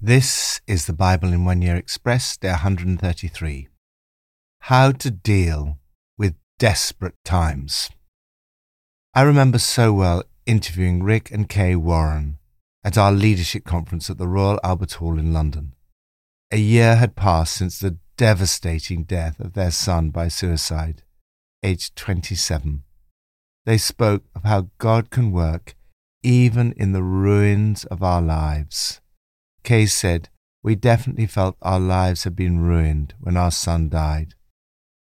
This is the Bible in One Year Express, day 133. How to deal with desperate times. I remember so well interviewing Rick and Kay Warren at our leadership conference at the Royal Albert Hall in London. A year had passed since the devastating death of their son by suicide, aged 27. They spoke of how God can work even in the ruins of our lives. Kay said, We definitely felt our lives had been ruined when our son died.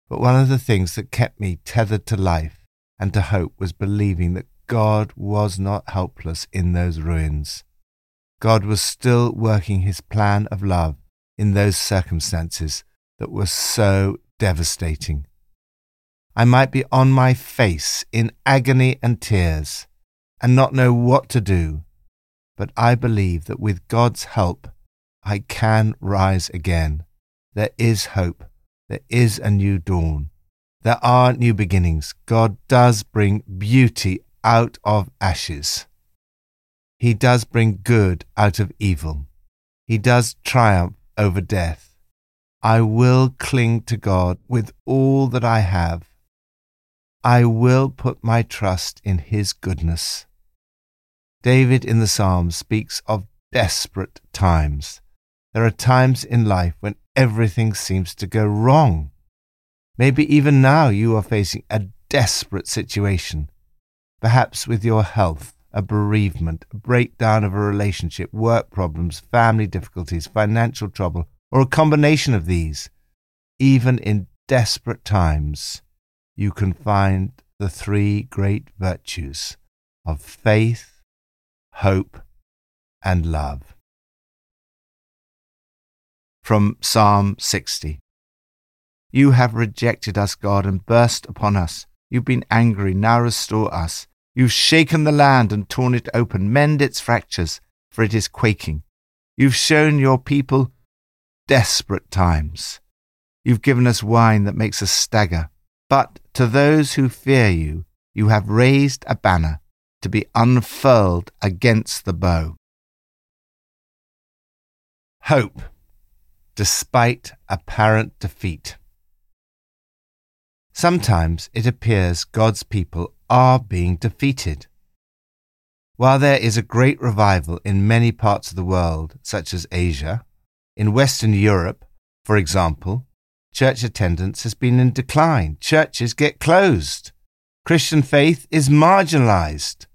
But one of the things that kept me tethered to life and to hope was believing that God was not helpless in those ruins. God was still working his plan of love in those circumstances that were so devastating. I might be on my face in agony and tears and not know what to do, but I believe that with God's help, I can rise again. There is hope. There is a new dawn. There are new beginnings. God does bring beauty out of ashes. He does bring good out of evil. He does triumph over death. I will cling to God with all that I have. I will put my trust in His goodness. David in the Psalms speaks of desperate times. There are times in life when everything seems to go wrong. Maybe even now you are facing a desperate situation, perhaps with your health, a bereavement, a breakdown of a relationship, work problems, family difficulties, financial trouble, or a combination of these. Even in desperate times, you can find the three great virtues of faith, hope, and love. From Psalm 60 You have rejected us, God, and burst upon us. You've been angry, now restore us. You've shaken the land and torn it open. Mend its fractures, for it is quaking. You've shown your people desperate times. You've given us wine that makes us stagger. But to those who fear you, you have raised a banner to be unfurled against the bow. Hope, despite apparent defeat. Sometimes it appears God's people are being defeated. While there is a great revival in many parts of the world, such as Asia, in Western Europe, for example, church attendance has been in decline. Churches get closed. Christian faith is marginalized.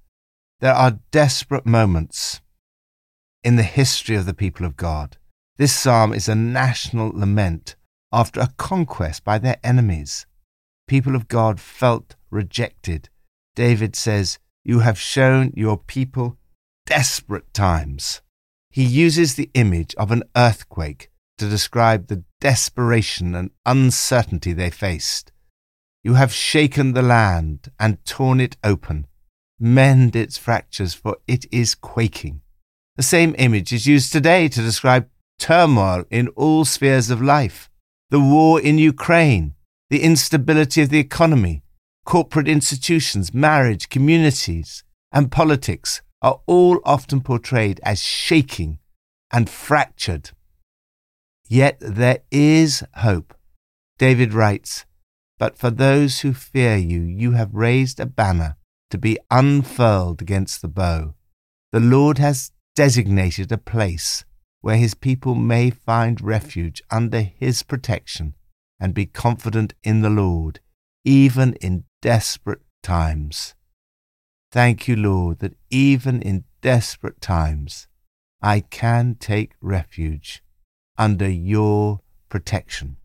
There are desperate moments in the history of the people of God. This psalm is a national lament after a conquest by their enemies. People of God felt rejected. David says, You have shown your people desperate times. He uses the image of an earthquake to describe the desperation and uncertainty they faced. You have shaken the land and torn it open mend its fractures, for it is quaking. The same image is used today to describe turmoil in all spheres of life the war in Ukraine, the instability of the economy, corporate institutions, marriage, communities, and politics are all often portrayed as shaking and fractured. Yet there is hope. David writes, But for those who fear you, you have raised a banner to be unfurled against the bow. The Lord has designated a place where his people may find refuge under his protection and be confident in the Lord, even in desperate times. Thank you, Lord, that even in desperate times I can take refuge under your protection.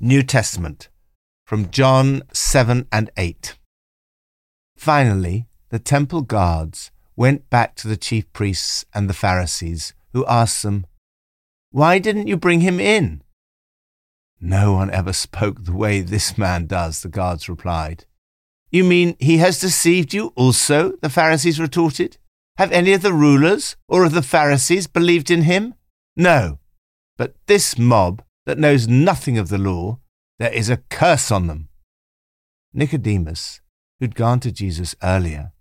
New Testament from John 7 and 8. Finally, the temple guards went back to the chief priests and the Pharisees, who asked them, Why didn't you bring him in? No one ever spoke the way this man does, the guards replied. You mean he has deceived you also? The Pharisees retorted. Have any of the rulers or of the Pharisees believed in him? No. But this mob that knows nothing of the law there is a curse on them. Nicodemus, who'd gone to Jesus earlier,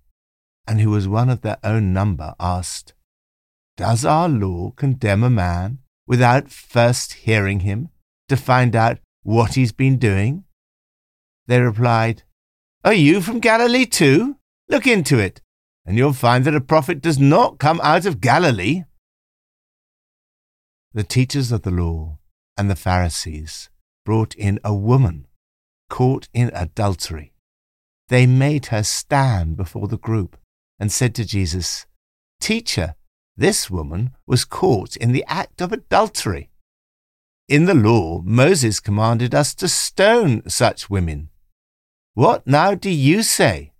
and who was one of their own number, asked, Does our law condemn a man without first hearing him to find out what he's been doing? They replied, Are you from Galilee too? Look into it, and you'll find that a prophet does not come out of Galilee. The teachers of the law and the Pharisees brought in a woman caught in adultery. They made her stand before the group and said to Jesus, Teacher, this woman was caught in the act of adultery. In the law, Moses commanded us to stone such women. What now do you say?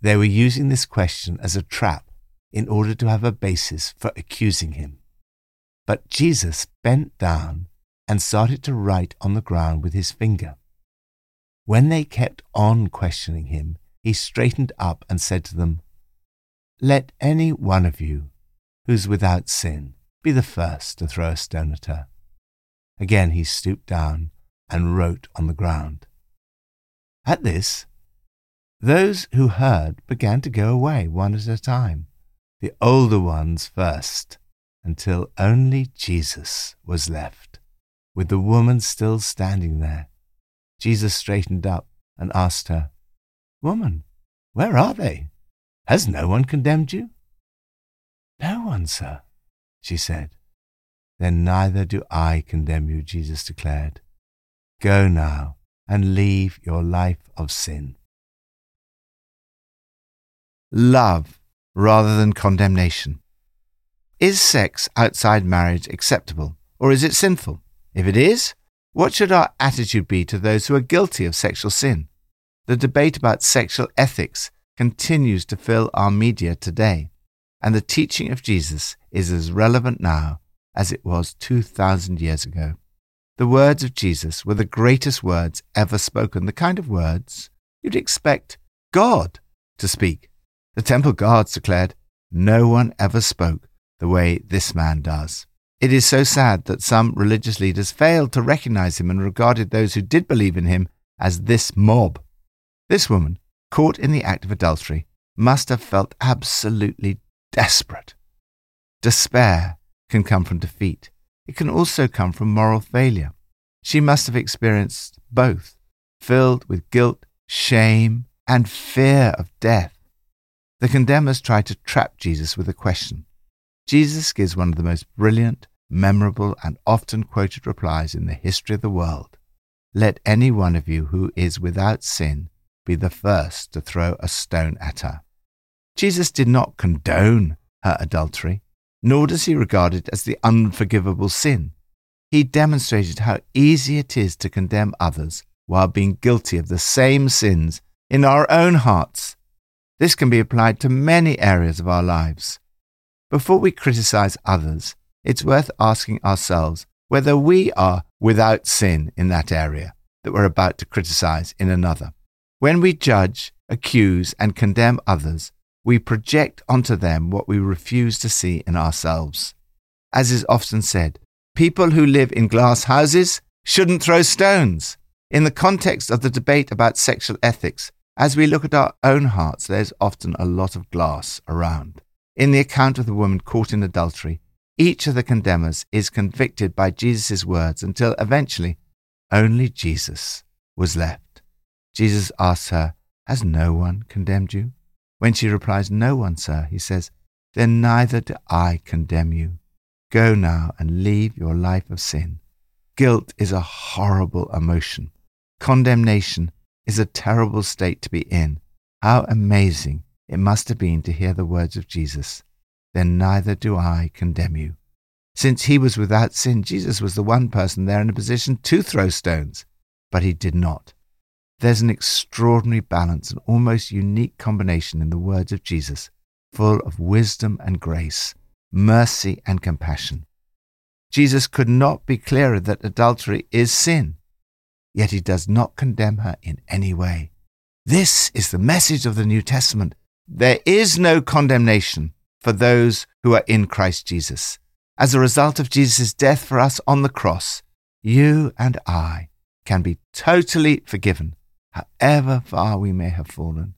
They were using this question as a trap in order to have a basis for accusing him. But Jesus bent down and started to write on the ground with his finger. When they kept on questioning him, he straightened up and said to them, Let any one of you who's without sin, be the first to throw a stone at her. Again he stooped down and wrote on the ground. At this, those who heard began to go away one at a time, the older ones first, until only Jesus was left, with the woman still standing there. Jesus straightened up and asked her, Woman, where are they? Has no one condemned you? No one, sir, she said. Then neither do I condemn you, Jesus declared. Go now and leave your life of sin. Love rather than condemnation. Is sex outside marriage acceptable or is it sinful? If it is, what should our attitude be to those who are guilty of sexual sin? The debate about sexual ethics continues to fill our media today and the teaching of Jesus is as relevant now as it was 2,000 years ago. The words of Jesus were the greatest words ever spoken, the kind of words you'd expect God to speak. The temple guards declared, No one ever spoke the way this man does. It is so sad that some religious leaders failed to recognize him and regarded those who did believe in him as this mob. This woman, caught in the act of adultery, must have felt absolutely desperate. Despair can come from defeat. It can also come from moral failure. She must have experienced both, filled with guilt, shame, and fear of death. The condemners try to trap Jesus with a question. Jesus gives one of the most brilliant, memorable, and often quoted replies in the history of the world. Let any one of you who is without sin be the first to throw a stone at her. Jesus did not condone her adultery, nor does he regard it as the unforgivable sin. He demonstrated how easy it is to condemn others while being guilty of the same sins in our own hearts. This can be applied to many areas of our lives. Before we criticize others, it's worth asking ourselves whether we are without sin in that area that we're about to criticize in another. When we judge, accuse, and condemn others, we project onto them what we refuse to see in ourselves. As is often said, people who live in glass houses shouldn't throw stones. In the context of the debate about sexual ethics, as we look at our own hearts, there's often a lot of glass around. In the account of the woman caught in adultery, each of the condemners is convicted by Jesus' words until eventually only Jesus was left. Jesus asks her, Has no one condemned you? When she replies, No one, sir, he says, Then neither do I condemn you. Go now and leave your life of sin. Guilt is a horrible emotion. Condemnation is a terrible state to be in. How amazing it must have been to hear the words of Jesus. Then neither do I condemn you. Since he was without sin, Jesus was the one person there in a position to throw stones, but he did not. There's an extraordinary balance, an almost unique combination in the words of Jesus, full of wisdom and grace, mercy and compassion. Jesus could not be clearer that adultery is sin, yet he does not condemn her in any way. This is the message of the New Testament. There is no condemnation for those who are in Christ Jesus. As a result of Jesus' death for us on the cross, you and I can be totally forgiven however far we may have fallen.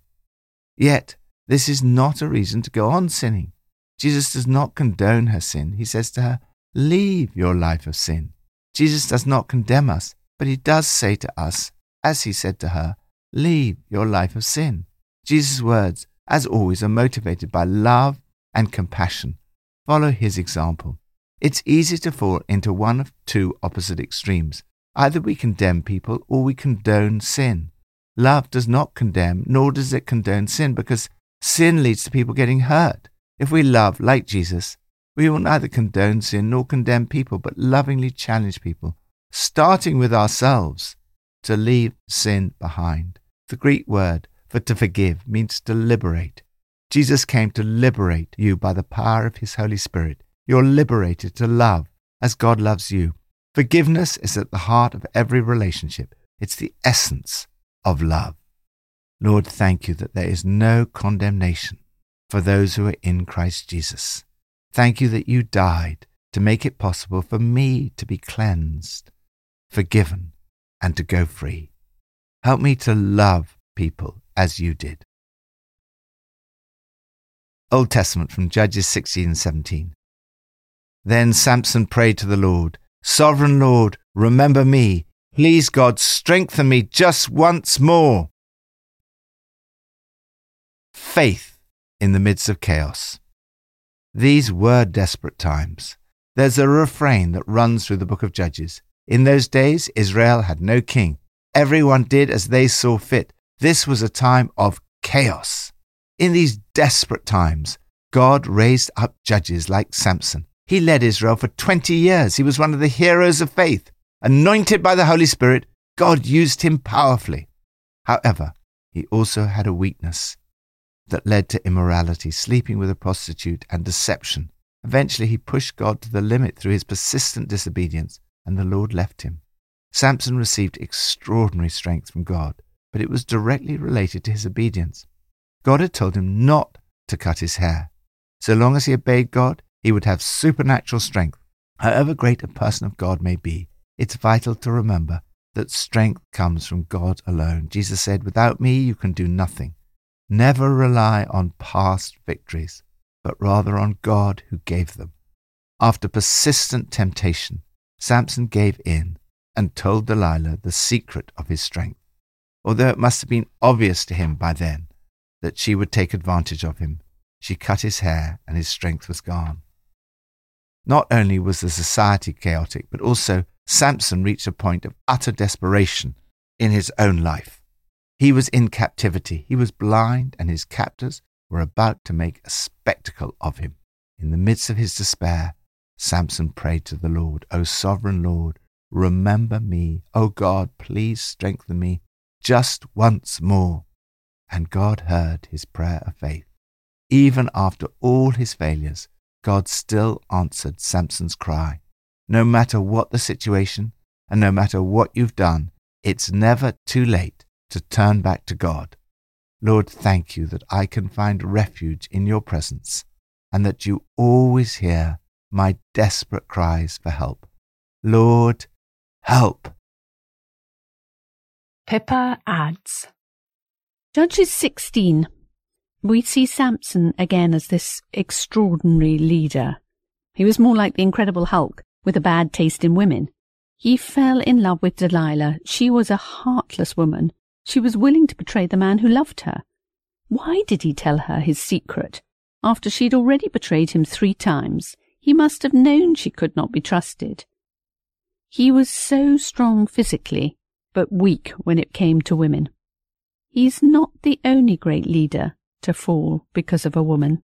Yet, this is not a reason to go on sinning. Jesus does not condone her sin. He says to her, Leave your life of sin. Jesus does not condemn us, but he does say to us, as he said to her, Leave your life of sin. Jesus' words, as always, are motivated by love and compassion. Follow his example. It's easy to fall into one of two opposite extremes. Either we condemn people or we condone sin. Love does not condemn, nor does it condone sin, because sin leads to people getting hurt. If we love like Jesus, we will neither condone sin nor condemn people, but lovingly challenge people, starting with ourselves, to leave sin behind. The Greek word for to forgive means to liberate. Jesus came to liberate you by the power of his Holy Spirit. You're liberated to love as God loves you. Forgiveness is at the heart of every relationship. It's the essence of love. Lord, thank you that there is no condemnation for those who are in Christ Jesus. Thank you that you died to make it possible for me to be cleansed, forgiven, and to go free. Help me to love people as you did. Old Testament from Judges 16 and 17. Then Samson prayed to the Lord, Sovereign Lord, remember me. Please, God, strengthen me just once more. Faith in the midst of chaos. These were desperate times. There's a refrain that runs through the book of Judges. In those days, Israel had no king. Everyone did as they saw fit. This was a time of chaos. In these desperate times, God raised up judges like Samson. He led Israel for 20 years. He was one of the heroes of faith. Anointed by the Holy Spirit, God used him powerfully. However, he also had a weakness that led to immorality, sleeping with a prostitute, and deception. Eventually, he pushed God to the limit through his persistent disobedience, and the Lord left him. Samson received extraordinary strength from God, but it was directly related to his obedience. God had told him not to cut his hair. So long as he obeyed God, he would have supernatural strength. However great a person of God may be, it's vital to remember that strength comes from God alone. Jesus said, Without me, you can do nothing. Never rely on past victories, but rather on God who gave them. After persistent temptation, Samson gave in and told Delilah the secret of his strength, although it must have been obvious to him by then that she would take advantage of him. She cut his hair and his strength was gone. Not only was the society chaotic, but also Samson reached a point of utter desperation in his own life. He was in captivity. He was blind, and his captors were about to make a spectacle of him. In the midst of his despair, Samson prayed to the Lord, O sovereign Lord, remember me. O God, please strengthen me just once more. And God heard his prayer of faith. Even after all his failures, God still answered Samson's cry. No matter what the situation, and no matter what you've done, it's never too late to turn back to God. Lord, thank you that I can find refuge in your presence and that you always hear my desperate cries for help. Lord, help. Pippa adds Judges 16. We see Samson again as this extraordinary leader. He was more like the Incredible Hulk with a bad taste in women. He fell in love with Delilah. She was a heartless woman she was willing to betray the man who loved her. Why did he tell her his secret? After she'd already betrayed him three times, he must have known she could not be trusted. He was so strong physically, but weak when it came to women. He's not the only great leader to fall because of a woman.